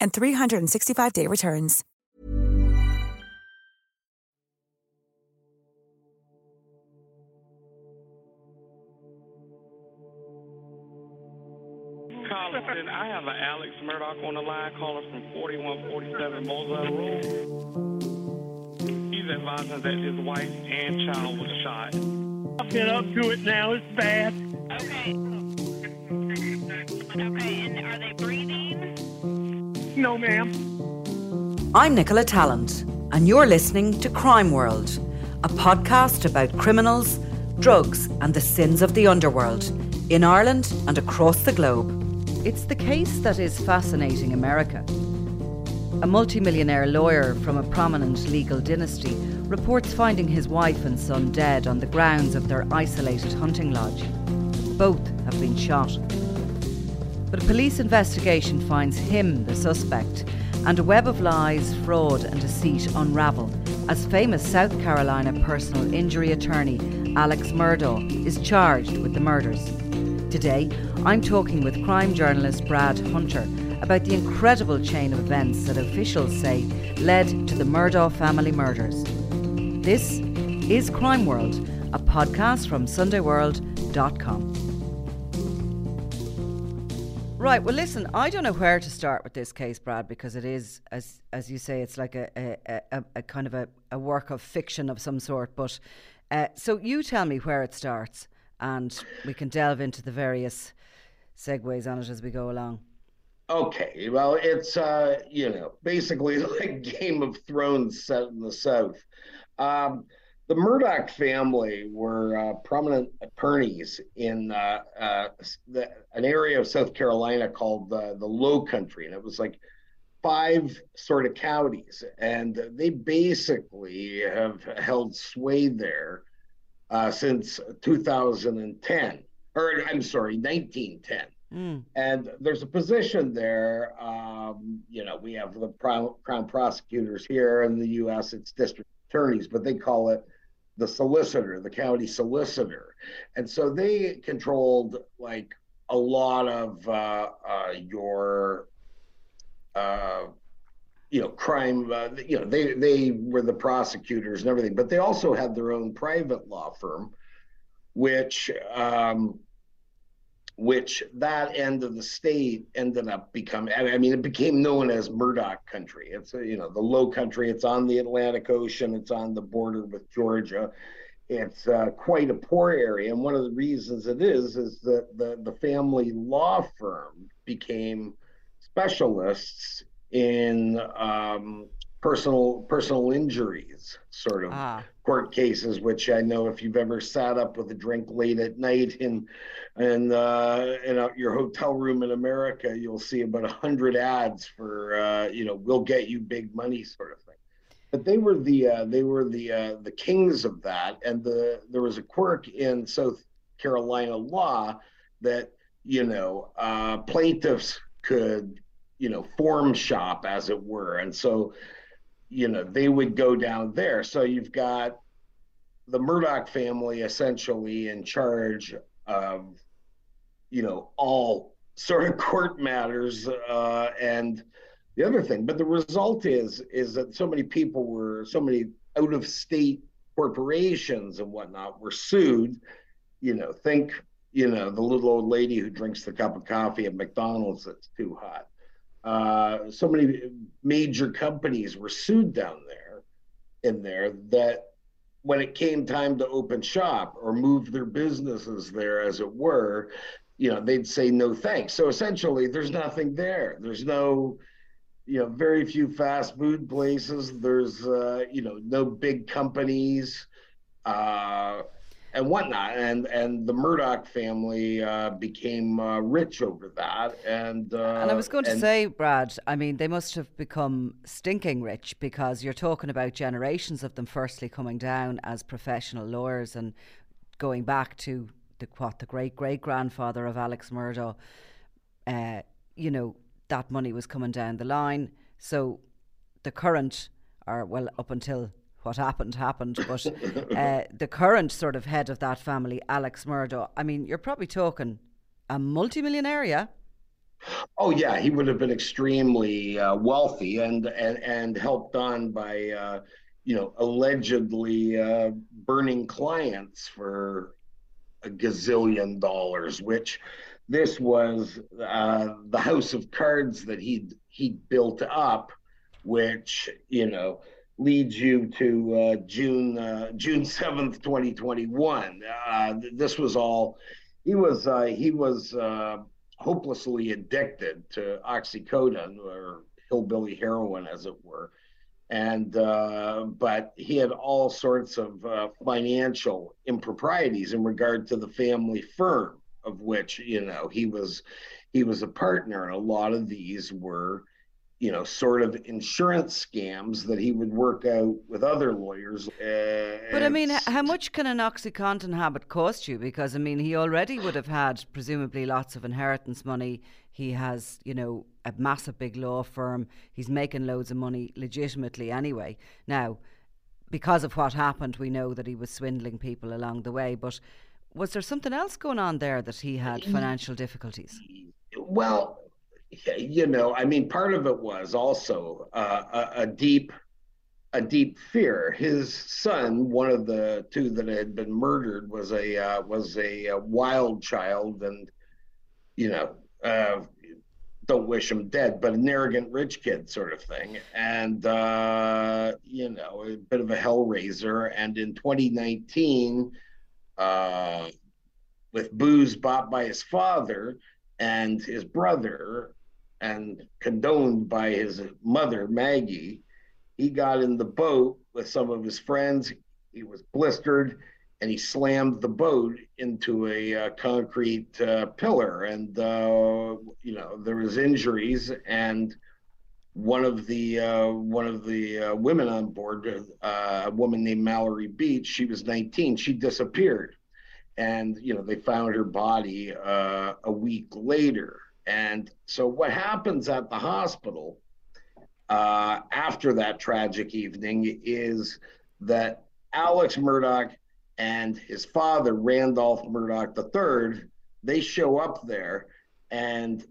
and 365-day returns. Collison, I have an Alex Murdaugh on the line calling from 4147 Moselle Road. He's advising that his wife and child was shot. I've been up to it now. It's bad. Okay. Okay, and are they breathing? No, ma'am. I'm Nicola Tallant, and you're listening to Crime World, a podcast about criminals, drugs, and the sins of the underworld in Ireland and across the globe. It's the case that is fascinating America. A multimillionaire lawyer from a prominent legal dynasty reports finding his wife and son dead on the grounds of their isolated hunting lodge. Both have been shot. But a police investigation finds him the suspect, and a web of lies, fraud, and deceit unravel as famous South Carolina personal injury attorney Alex Murdaugh is charged with the murders. Today, I'm talking with crime journalist Brad Hunter about the incredible chain of events that officials say led to the Murdaugh family murders. This is Crime World, a podcast from SundayWorld.com. Right. Well, listen. I don't know where to start with this case, Brad, because it is, as as you say, it's like a a, a, a kind of a, a work of fiction of some sort. But uh, so you tell me where it starts, and we can delve into the various segues on it as we go along. Okay. Well, it's uh, you know basically like Game of Thrones set in the South. Um, the Murdaugh family were uh, prominent attorneys in uh, uh, the, an area of South Carolina called the the Low Country, and it was like five sort of counties, and they basically have held sway there uh, since 2010, or I'm sorry, 1910. Mm. And there's a position there. Um, you know, we have the crown, crown prosecutors here in the U.S. It's district attorneys, but they call it the solicitor, the county solicitor. And so they controlled like a lot of uh, uh, your, uh, you know, crime. Uh, you know, they they were the prosecutors and everything, but they also had their own private law firm, which um, which that end of the state ended up becoming i mean it became known as murdaugh country. It's you know the low country it's on the atlantic ocean it's on the border with georgia. It's uh, quite a poor area and one of the reasons it is is that the, the family law firm became specialists in um, personal personal injuries sort of ah. court cases which i know if you've ever sat up with a drink late at night in in uh, in your hotel room in america you'll see about a hundred ads for uh, you know we'll get you big money sort of thing. But they were the uh, they were the uh, the kings of that. And the there was a quirk in south carolina law that you know uh, plaintiffs could you know forum shop as it were. And so you know, they would go down there. So you've got the Murdaugh family essentially in charge of you know, all sort of court matters uh, and the other thing. But the result is is that so many people were so many out of state corporations and whatnot were sued. You know, think you know the little old lady who drinks the cup of coffee at McDonald's that's too hot. Uh, so many major companies were sued down there in there that when it came time to open shop or move their businesses there as it were you know they'd say no thanks. So essentially there's nothing there. There's no you know very few fast food places. There's uh, you know no big companies. Uh, and whatnot. And and the murdaugh family uh, became uh, rich over that. And uh, and i was going to and, say brad i mean they must have become stinking rich because you're talking about generations of them firstly coming down as professional lawyers and going back to the what the great great grandfather of alex murdaugh. Uh, you know that money was coming down the line. So the current, or well, up until what happened happened, but uh, the current sort of head of that family, Alex Murdaugh, I mean, you're probably talking a multimillionaire, yeah? Oh yeah, he would have been extremely uh, wealthy and and and helped on by uh, you know allegedly uh, burning clients for a gazillion dollars, which this was uh, the house of cards that he he built up, which you know leads you to uh, June uh, June seventh, twenty twenty one. Uh, this was all he was uh, he was uh, hopelessly addicted to oxycodone or hillbilly heroin, as it were. And but he had all sorts of financial improprieties in regard to the family firm of which you know he was he was a partner and a lot of these were you know sort of insurance scams that he would work out with other lawyers uh, but i mean how much can an oxycontin habit cost you? Because i mean he already would have had presumably lots of inheritance money. He has you know a massive big law firm. He's making loads of money legitimately anyway. Now because of what happened we know that he was swindling people along the way but was there something else going on there that he had financial difficulties? Well, you know, I mean, part of it was also uh, a, a, deep, a deep fear. His son, one of the two that had been murdered, was a uh, was a, a, wild child, and you know, uh, don't wish him dead, but an arrogant rich kid sort of thing, and uh, you know, a bit of a hellraiser. And in 2019 uh, with booze bought by his father and his brother and condoned by his mother, Maggie. He got in the boat with some of his friends. He was blistered and he slammed the boat into a uh, concrete uh, pillar. And, uh, you know, there was injuries and one of the uh, one of the uh, women on board, uh, a woman named Mallory Beach, she was 19. She disappeared, and you know they found her body uh, a week later. And so what happens at the hospital uh, after that tragic evening is that Alex Murdaugh and his father, Randolph Murdaugh III, they show up there and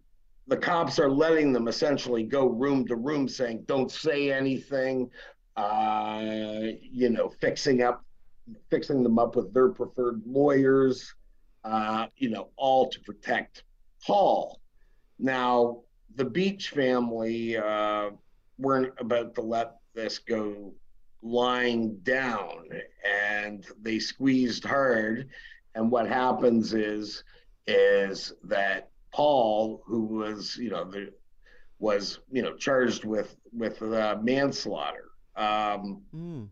the cops are letting them essentially go room to room saying don't say anything uh, you know fixing up fixing them up with their preferred lawyers uh, you know all to protect paul now the beach family uh, weren't about to let this go lying down and they squeezed hard and what happens is is that Paul, who was, you know, the, was, you know, charged with with uh, manslaughter. Um, mm.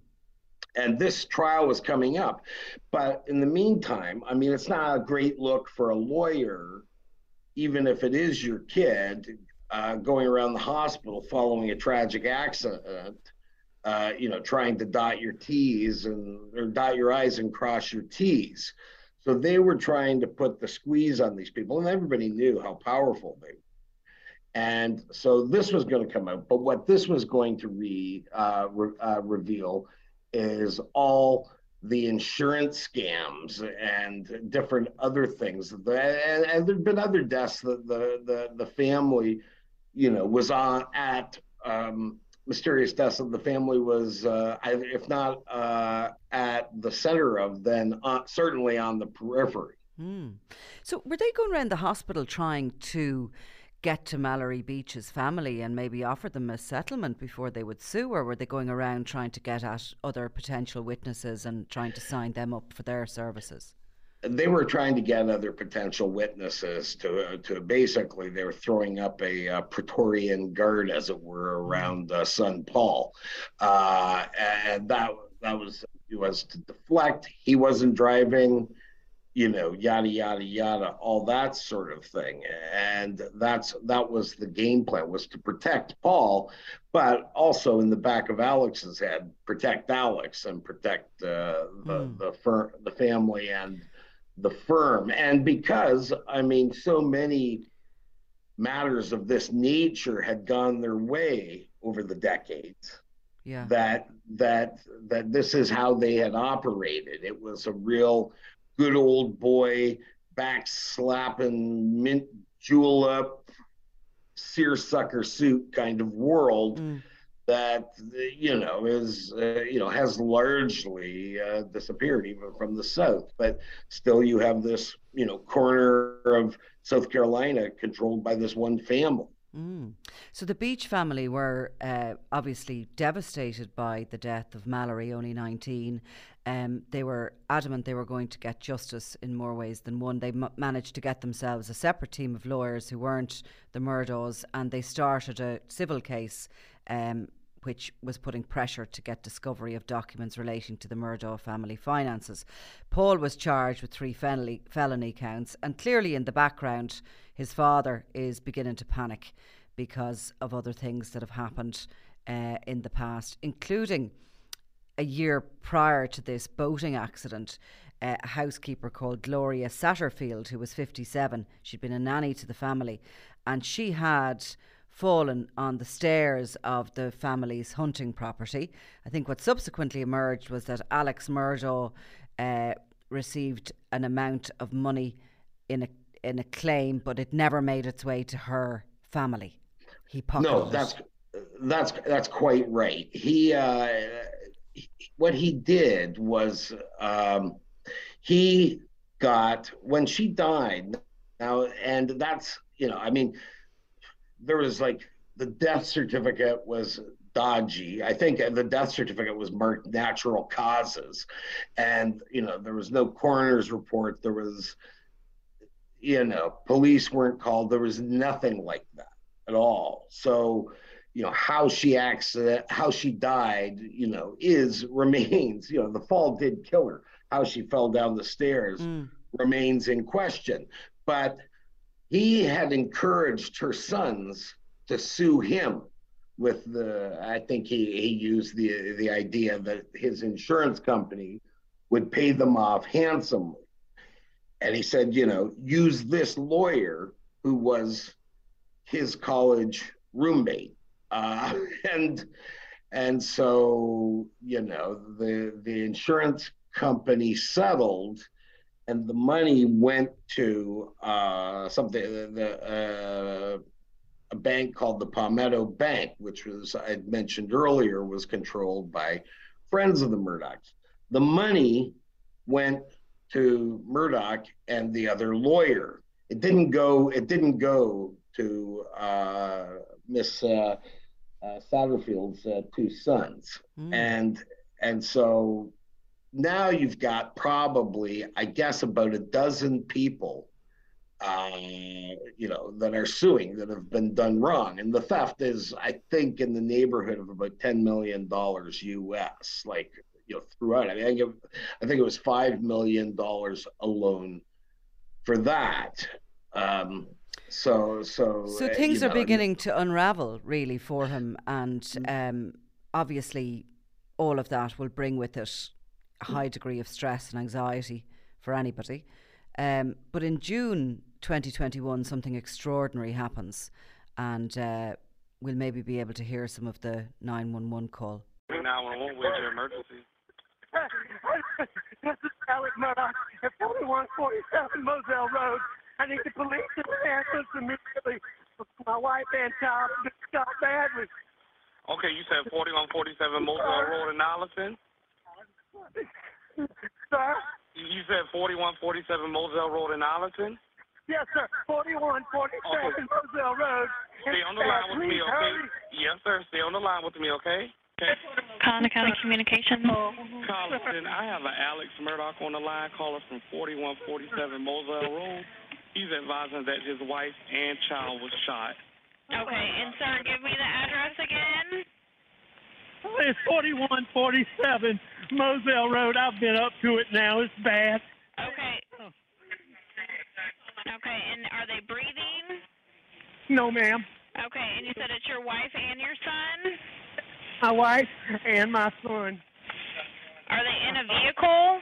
And this trial was coming up, but in the meantime, I mean, it's not a great look for a lawyer, even if it is your kid, uh, going around the hospital following a tragic accident. Uh, you know, trying to dot your T's and or dot your I's and cross your T's. So they were trying to put the squeeze on these people, and everybody knew how powerful they were. And so this was going to come out. But what this was going to re, uh, re uh, reveal is all the insurance scams and different other things. And, and there've been other deaths that the the the family, you know, was on at um, mysterious deaths that the family was, uh, if not uh, at the center of, then uh, certainly on the periphery. Mm. So were they going around the hospital trying to? Get to Mallory Beach's family and maybe offer them a settlement before they would sue, or were they going around trying to get at other potential witnesses and trying to sign them up for their services? They were trying to get other potential witnesses to to basically they were throwing up a, a Praetorian guard, as it were, mm-hmm. around uh, son Paul, uh, and that that was was to deflect. He wasn't driving you know, yada yada yada, all that sort of thing. And that's that was the game plan was to protect Paul, but also in the back of Alex's head, protect Alex and protect uh, the mm. the firm, the family, and the firm. And because I mean, so many matters of this nature had gone their way over the decades. Yeah. That that that this is how they had operated. It was a real good old boy, back slapping, mint julep, seersucker suit kind of world. Mm. That you know is uh, you know has largely uh, disappeared even from the South, but still you have this you know corner of South Carolina controlled by this one family. Mm. So the Beach family were uh, obviously devastated by the death of Mallory, only 19. Um, they were adamant they were going to get justice in more ways than one. They m- managed to get themselves a separate team of lawyers who weren't the Murdaughs, and they started a civil case. Um, which was putting pressure to get discovery of documents relating to the Murdaugh family finances. Paul was charged with three felony, felony counts, and clearly in the background, his father is beginning to panic because of other things that have happened uh, in the past, including a year prior to this boating accident, uh, a housekeeper called Gloria Satterfield, who was 57, she'd been a nanny to the family, and she had fallen on the stairs of the family's hunting property. I think what subsequently emerged was that Alex Murdaugh uh, received an amount of money in a in a claim, but it never made its way to her family. He pocketed no, that's that's that's quite right. He uh, what he did was um, he got when she died now and that's you know i mean there was like the death certificate was dodgy. I think the death certificate was marked natural causes. And you know there was no coroner's report. There was you know police weren't called. There was nothing like that at all. So you know how she accident how she died you know is remains you know the fall did kill her. How she fell down the stairs mm. remains in question. But he had encouraged her sons to sue him with the i think he he used the the idea that his insurance company would pay them off handsomely. And he said you know use this lawyer who was his college roommate uh, and and so you know the the insurance company settled and the money went to uh, something the uh, a bank called the Palmetto Bank, which was I mentioned earlier was controlled by friends of the Murdaughs. The money went to Murdaugh and the other lawyer. It didn't go. It didn't go to uh, Miss uh, uh, Satterfield's uh, two sons, mm. and and so now you've got probably, I guess, about a dozen people, uh, you know, that are suing that have been done wrong, and the theft is, I think, in the neighborhood of about ten million dollars U.S. Like you know, throughout. I mean, I think it, I think it was five million dollars alone for that. Um, so, so, so uh, things are know, beginning to unravel really for him, and mm. um, obviously, all of that will bring with it a high degree of stress and anxiety for anybody. Um, but in June 2021, something extraordinary happens, and uh, we'll maybe be able to hear some of the 911 call. 911, where's your emergency? this is Alex Murdaugh at 4147 Moselle Road. I need the police to the ambulance immediately. My wife and child have been badly. Okay, you said 4147 Moselle Road in Allison? Sir? You said 4147 Moselle Road in Allison? Yes, sir. 4147 Okay. Moselle Road. Stay on the line with me, okay? hurry. Yes, sir. Stay on the line with me, okay? Okay. Colleton County Communications. Carlton, I have an Alex Murdaugh on the line, caller from 4147 Moselle Road. He's advising that his wife and child was shot. Okay, and sir, give me the address again. It's 4147 Moselle Road. I've been up to it now. It's bad. Okay. Okay, and are they breathing? No, ma'am. Okay, and you said it's your wife and your son? My wife and my son. Are they in a vehicle?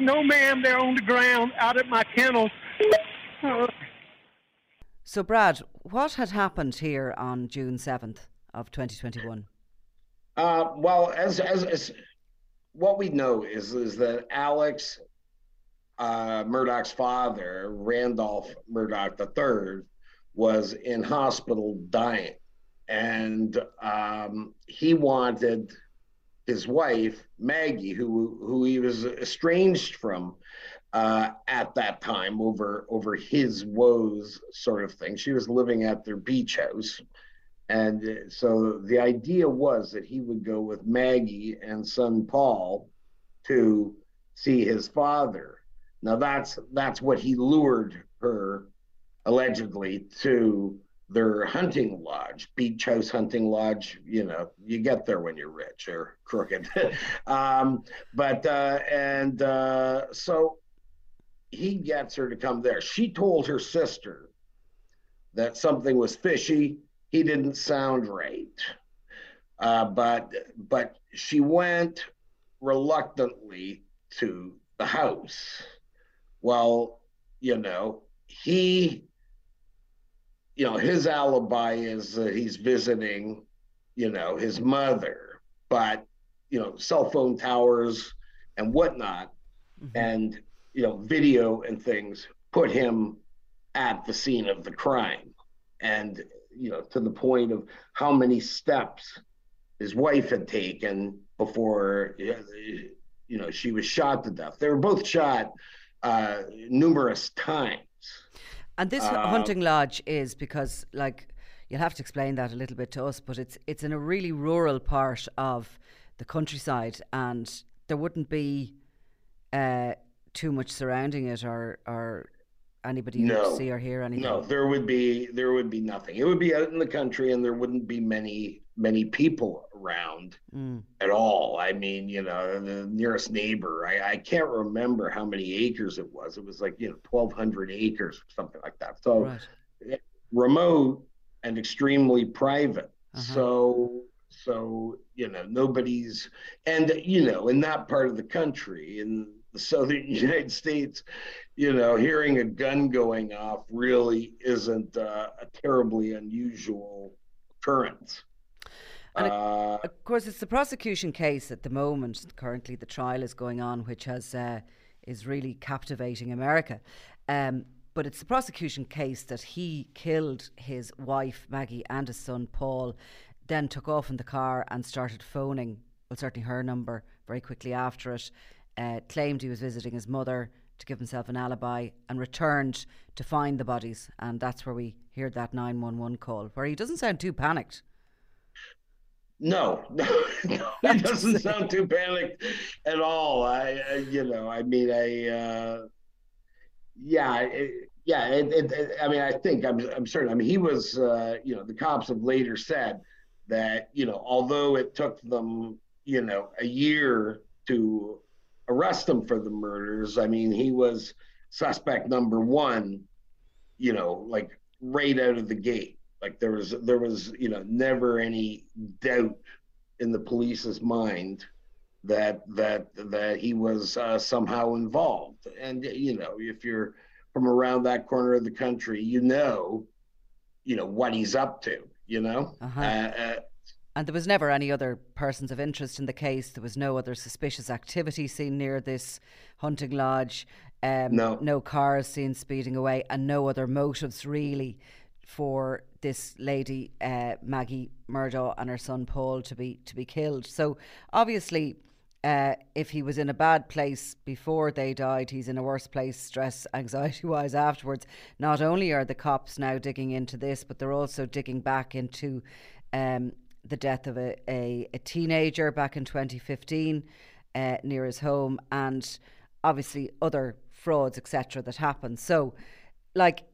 No, ma'am. They're on the ground out at my kennels. So, Brad, what had happened here on June 7th of 2021? Uh, well, as, as as what we know is is that Alex uh, Murdaugh's father, Randolph Murdaugh III, was in hospital dying, and um, he wanted his wife Maggie, who who he was estranged from uh, at that time over over his woes, sort of thing. She was living at their beach house. And uh, so the idea was that he would go with Maggie and son Paul to see his father. Now that's that's what he lured her allegedly to their hunting lodge, beach house hunting lodge. You know, you get there when you're rich or crooked. um, but uh, and uh, so he gets her to come there. She told her sister that something was fishy. He didn't sound right. Uh, but but she went reluctantly to the house. Well, you know, he, you know, his alibi is that he's visiting, you know, his mother, but you know, cell phone towers and whatnot, and you know, video and things put him at the scene of the crime, and you know, to the point of how many steps his wife had taken before you know she was shot to death. They were both shot uh, numerous times. And this Uh, hunting lodge is because, like, you'll have to explain that a little bit to us, but it's it's in a really rural part of the countryside, and there wouldn't be uh, too much surrounding it, or or anybody No, see or hear anything. No, there would be there would be nothing. It would be out in the country, and there wouldn't be many many people around Mm. at all. I mean, you know, the nearest neighbor. I, I can't remember how many acres it was. It was like you know, twelve hundred acres, or something like that. So Right. remote and extremely private. Uh-huh. So so you know nobody's and you know in that part of the country in the United States, you know hearing a gun going off really isn't uh, a terribly unusual occurrence. And Uh, Of course, it's the prosecution case at the moment. Currently, the trial is going on, which has uh, is really captivating America. Um, but it's the prosecution case that he killed his wife Maggie and his son Paul, then took off in the car and started phoning. Well, certainly her number very quickly after it. Uh, claimed he was visiting his mother to give himself an alibi, and returned to find the bodies. And that's where we hear that nine one one call, where he doesn't sound too panicked. No, no, no, it doesn't sound too panicked at all. I, I you know, I mean, I, uh, yeah, it, yeah. It, it, I mean, I think I'm, I'm certain. I mean, he was, uh, you know, the cops have later said that, you know, although it took them, you know, a year to arrest him for the murders, I mean, he was suspect number one, you know, like right out of the gate. Like there was there was you know never any doubt in the police's mind that that that he was uh, somehow involved. And you know if you're from around that corner of the country, you know, you know what he's up to. You know, Uh-huh. uh, uh, And there was never any other persons of interest in the case. There was no other suspicious activity seen near this hunting lodge. Um, No. no cars seen speeding away, and no other motives really for this lady uh, Maggie Murdaugh and her son Paul to be to be killed. So obviously, uh, if he was in a bad place before they died, he's in a worse place, stress, anxiety wise, afterwards. Not only are the cops now digging into this, but they're also digging back into um, the death of a, a, a teenager back in 2015 uh, near his home, and obviously other frauds, etc., that happened. So, like,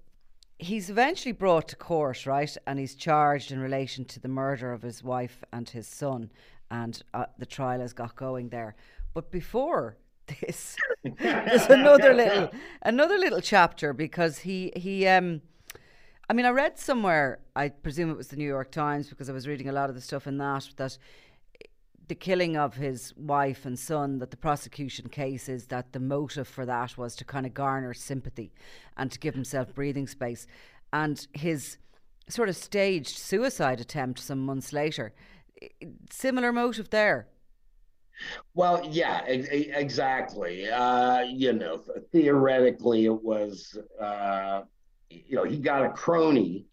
he's eventually brought to court, right? And he's charged in relation to the murder of his wife and his son, and uh, the trial has got going there. But before this, there's another little another little chapter because he he um. I mean, I read somewhere, I presume it was the New York Times because I was reading a lot of the stuff in that, that the killing of his wife and son, that the prosecution case is that the motive for that was to kind of garner sympathy and to give himself breathing space. And his sort of staged suicide attempt some months later, similar motive there. Well, yeah, e- exactly. Uh, you know, theoretically, it was, uh, you know, he got a crony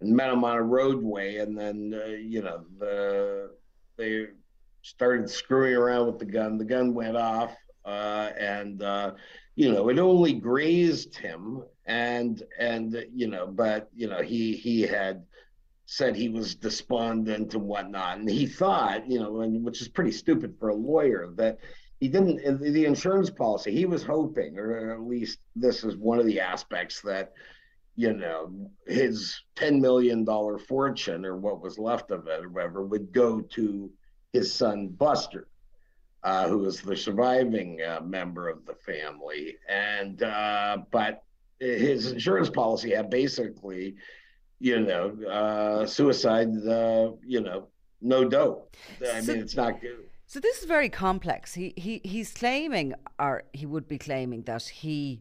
and met him on a roadway, and then, uh, you know, the they started screwing around with the gun. The gun went off, uh, and uh, you know, it only grazed him, and and you know, but you know, he he had said he was despondent and whatnot. And he thought, you know, and which is pretty stupid for a lawyer, that he didn't the insurance policy, he was hoping, or at least this is one of the aspects that, you know, his $10 million fortune or what was left of it or whatever would go to his son Buster. Uh, who is the surviving uh, member of the family, and uh, but his insurance policy had basically you know, uh, suicide, uh, you know, no dough. I So- mean, it's not good. So this is very complex. He he he's claiming, or he would be claiming that he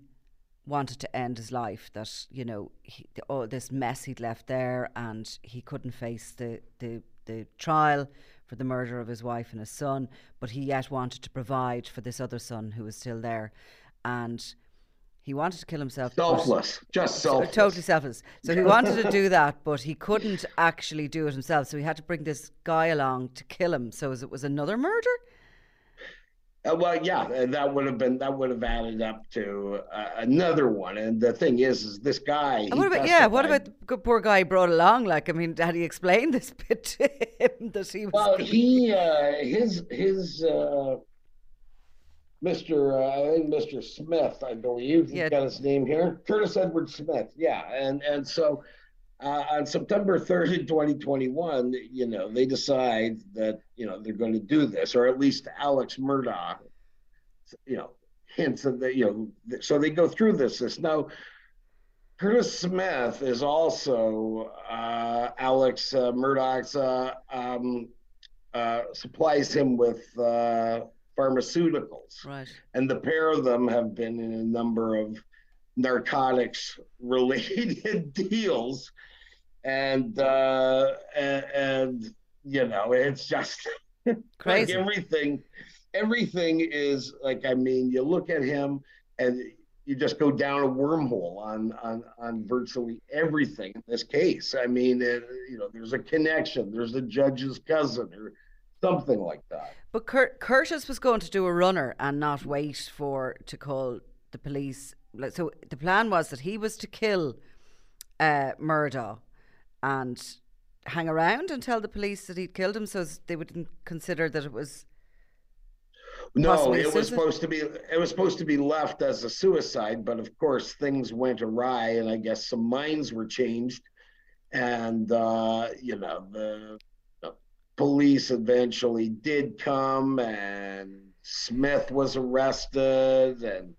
wanted to end his life. That you know, he, all this mess he'd left there, and he couldn't face the the the trial for the murder of his wife and his son. But he yet wanted to provide for this other son who was still there, and he wanted to kill himself. but- Selfless, just selfless. Totally selfless. So he wanted to do that, but he couldn't actually do it himself. So he had to bring this guy along to kill him. So as it was another murder. Uh, well, yeah, that would have been that would have added up to uh, another one. And the thing is, is this guy. What about yeah? What about the poor guy he brought along? Like, I mean, had he explained this bit to him that he was? Well, he uh, his his uh, Mr. Uh, I think Mr. Smith, I believe, he's Yeah. got his name here, Curtis Edward Smith. Yeah, and and so uh, on September 3rd, 2021, you know, they decide that you know they're going to do this, or at least Alex Murdaugh, you know, hints that they, you know, so they go through this. This now. Curtis Smith is also uh, Alex uh, Murdaugh's uh, um, uh, supplies him with uh, pharmaceuticals, right. and the pair of them have been in a number of narcotics related deals, and uh, and, and you know it's just like Crazy. everything. Everything is like I mean, you look at him and you just go down a wormhole on on on virtually everything in this case. I mean, it, you know, there's a connection. There's the judge's cousin or something like that. But Cur- Curtis was going to do a runner and not wait for to call the police. So the plan was that he was to kill uh, Murdaugh and hang around and tell the police that he'd killed him, so they wouldn't consider that it was. No, it was supposed to be it was supposed to be left as a suicide, but of course things went awry, and I guess some minds were changed, and uh, you know the, the police eventually did come, and Smith was arrested, and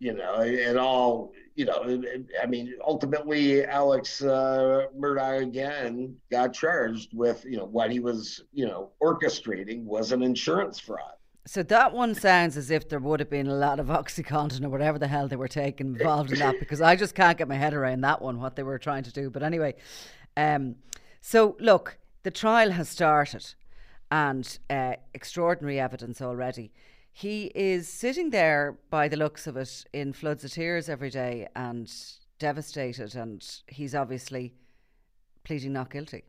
you know it all you know it- I mean ultimately Alex uh, Murdaugh again got charged with you know what he was you know orchestrating was an insurance fraud. So that one sounds as if there would have been a lot of OxyContin or whatever the hell they were taking involved in that because I just can't get my head around that one, what they were trying to do. But anyway, um, so look, the trial has started and uh, extraordinary evidence already. He is sitting there by the looks of it in floods of tears every day and devastated, and he's obviously pleading not guilty.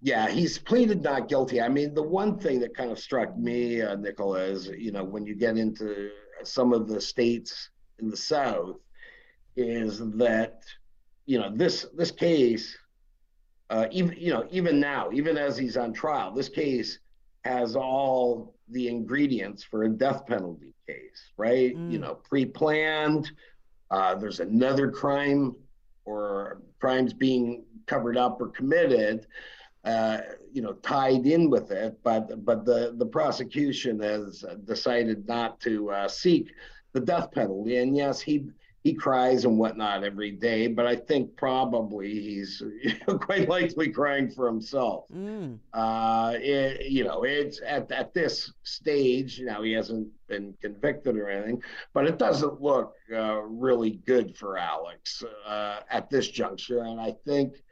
Yeah, he's pleaded not guilty. I mean, the one thing that kind of struck me, uh, Nicola, is you know when you get into some of the states in the South, is that you know this this case, uh, even you know even now, even as he's on trial, this case has all the ingredients for a death penalty case, right? Mm. You know, pre-planned. Uh, there's another crime or crimes being covered up or committed uh, you know, tied in with it, but but the the prosecution has decided not to uh, seek the death penalty. And yes, he he cries and whatnot every day, but I think probably he's quite likely crying for himself. Mm. Uh, it, you know, it's at at this stage now he hasn't been convicted or anything, but it doesn't look uh, really good for Alex uh, at this juncture, and I think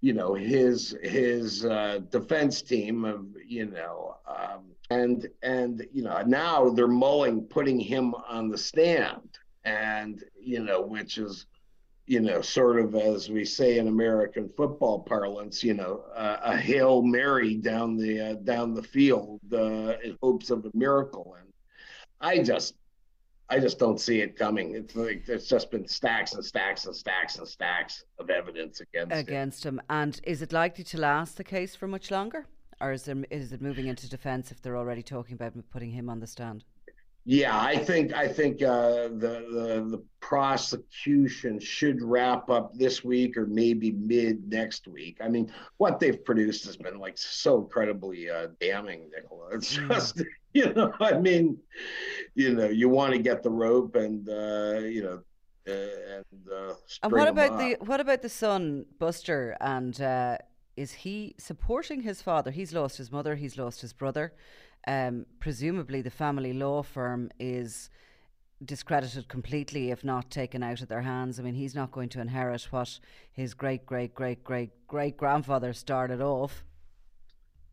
you know his his uh, defense team of you know um, and and you know now they're mulling putting him on the stand and you know which is you know sort of as we say in American football parlance you know uh, a hail mary down the uh, down the field uh, in hopes of a miracle and I just I just don't see it coming. It's like there's just been stacks and stacks and stacks and stacks of evidence against against him. him. And is it likely to last the case for much longer, or is there is it moving into defence if they're already talking about putting him on the stand? Yeah, I think I think uh, the, the the prosecution should wrap up this week or maybe mid next week. I mean, what they've produced has been like so incredibly uh, damning, Nicola. It's just you know, I mean, you know, you want to get the rope and uh, you know. Uh, and, uh, and what about the what about the son Buster and uh, is he supporting his father? He's lost his mother, he's lost his brother. Um, presumably, the family law firm is discredited completely, if not taken out of their hands. I mean, he's not going to inherit what his great, great, great, great, great grandfather started off.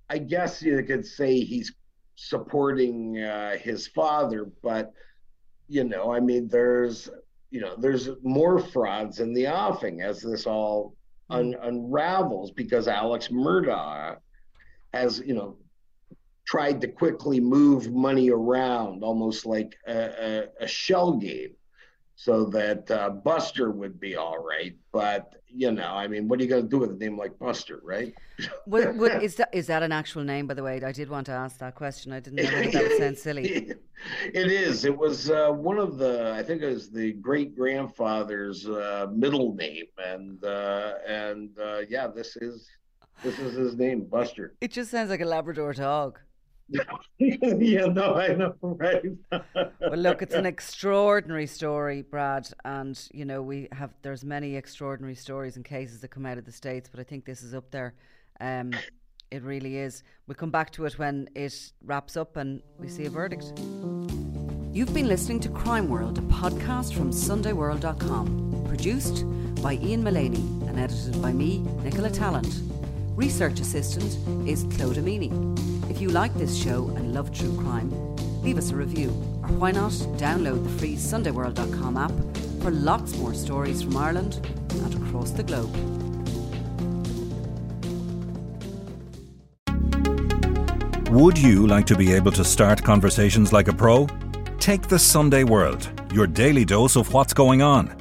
I guess you could say he's supporting uh, his father, but you know, I mean, there's you know, there's more frauds in the offing as this all hmm. un- unravels because Alex Murdaugh has you know tried to quickly move money around, almost like a, a, a shell game, so that uh, Buster would be all right. But you know, I mean, what are you going to do with a name like Buster, right? what, what, is that? Is that an actual name, by the way? I did want to ask that question. I didn't know that, that would sound silly. it is. It was uh, one of the. I think it was the great grandfather's uh, middle name, and uh, and uh, yeah, this is this is his name, Buster. It just sounds like a Labrador dog. Yeah, no, I know, right? well, look, it's an extraordinary story, Brad, and you know we have there's many extraordinary stories and cases that come out of the states, but I think this is up there. Um, it really is. We'll come back to it when it wraps up and we see a verdict. You've been listening to Crime World, a podcast from SundayWorld.com, produced by Ian Mullaney and edited by me, Nicola Tallant. Research assistant is Claude Amini. If you like this show and love true crime, leave us a review, or why not download the free SundayWorld.com app for lots more stories from Ireland and across the globe. Would you like to be able to start conversations like a pro? Take the Sunday World, your daily dose of what's going on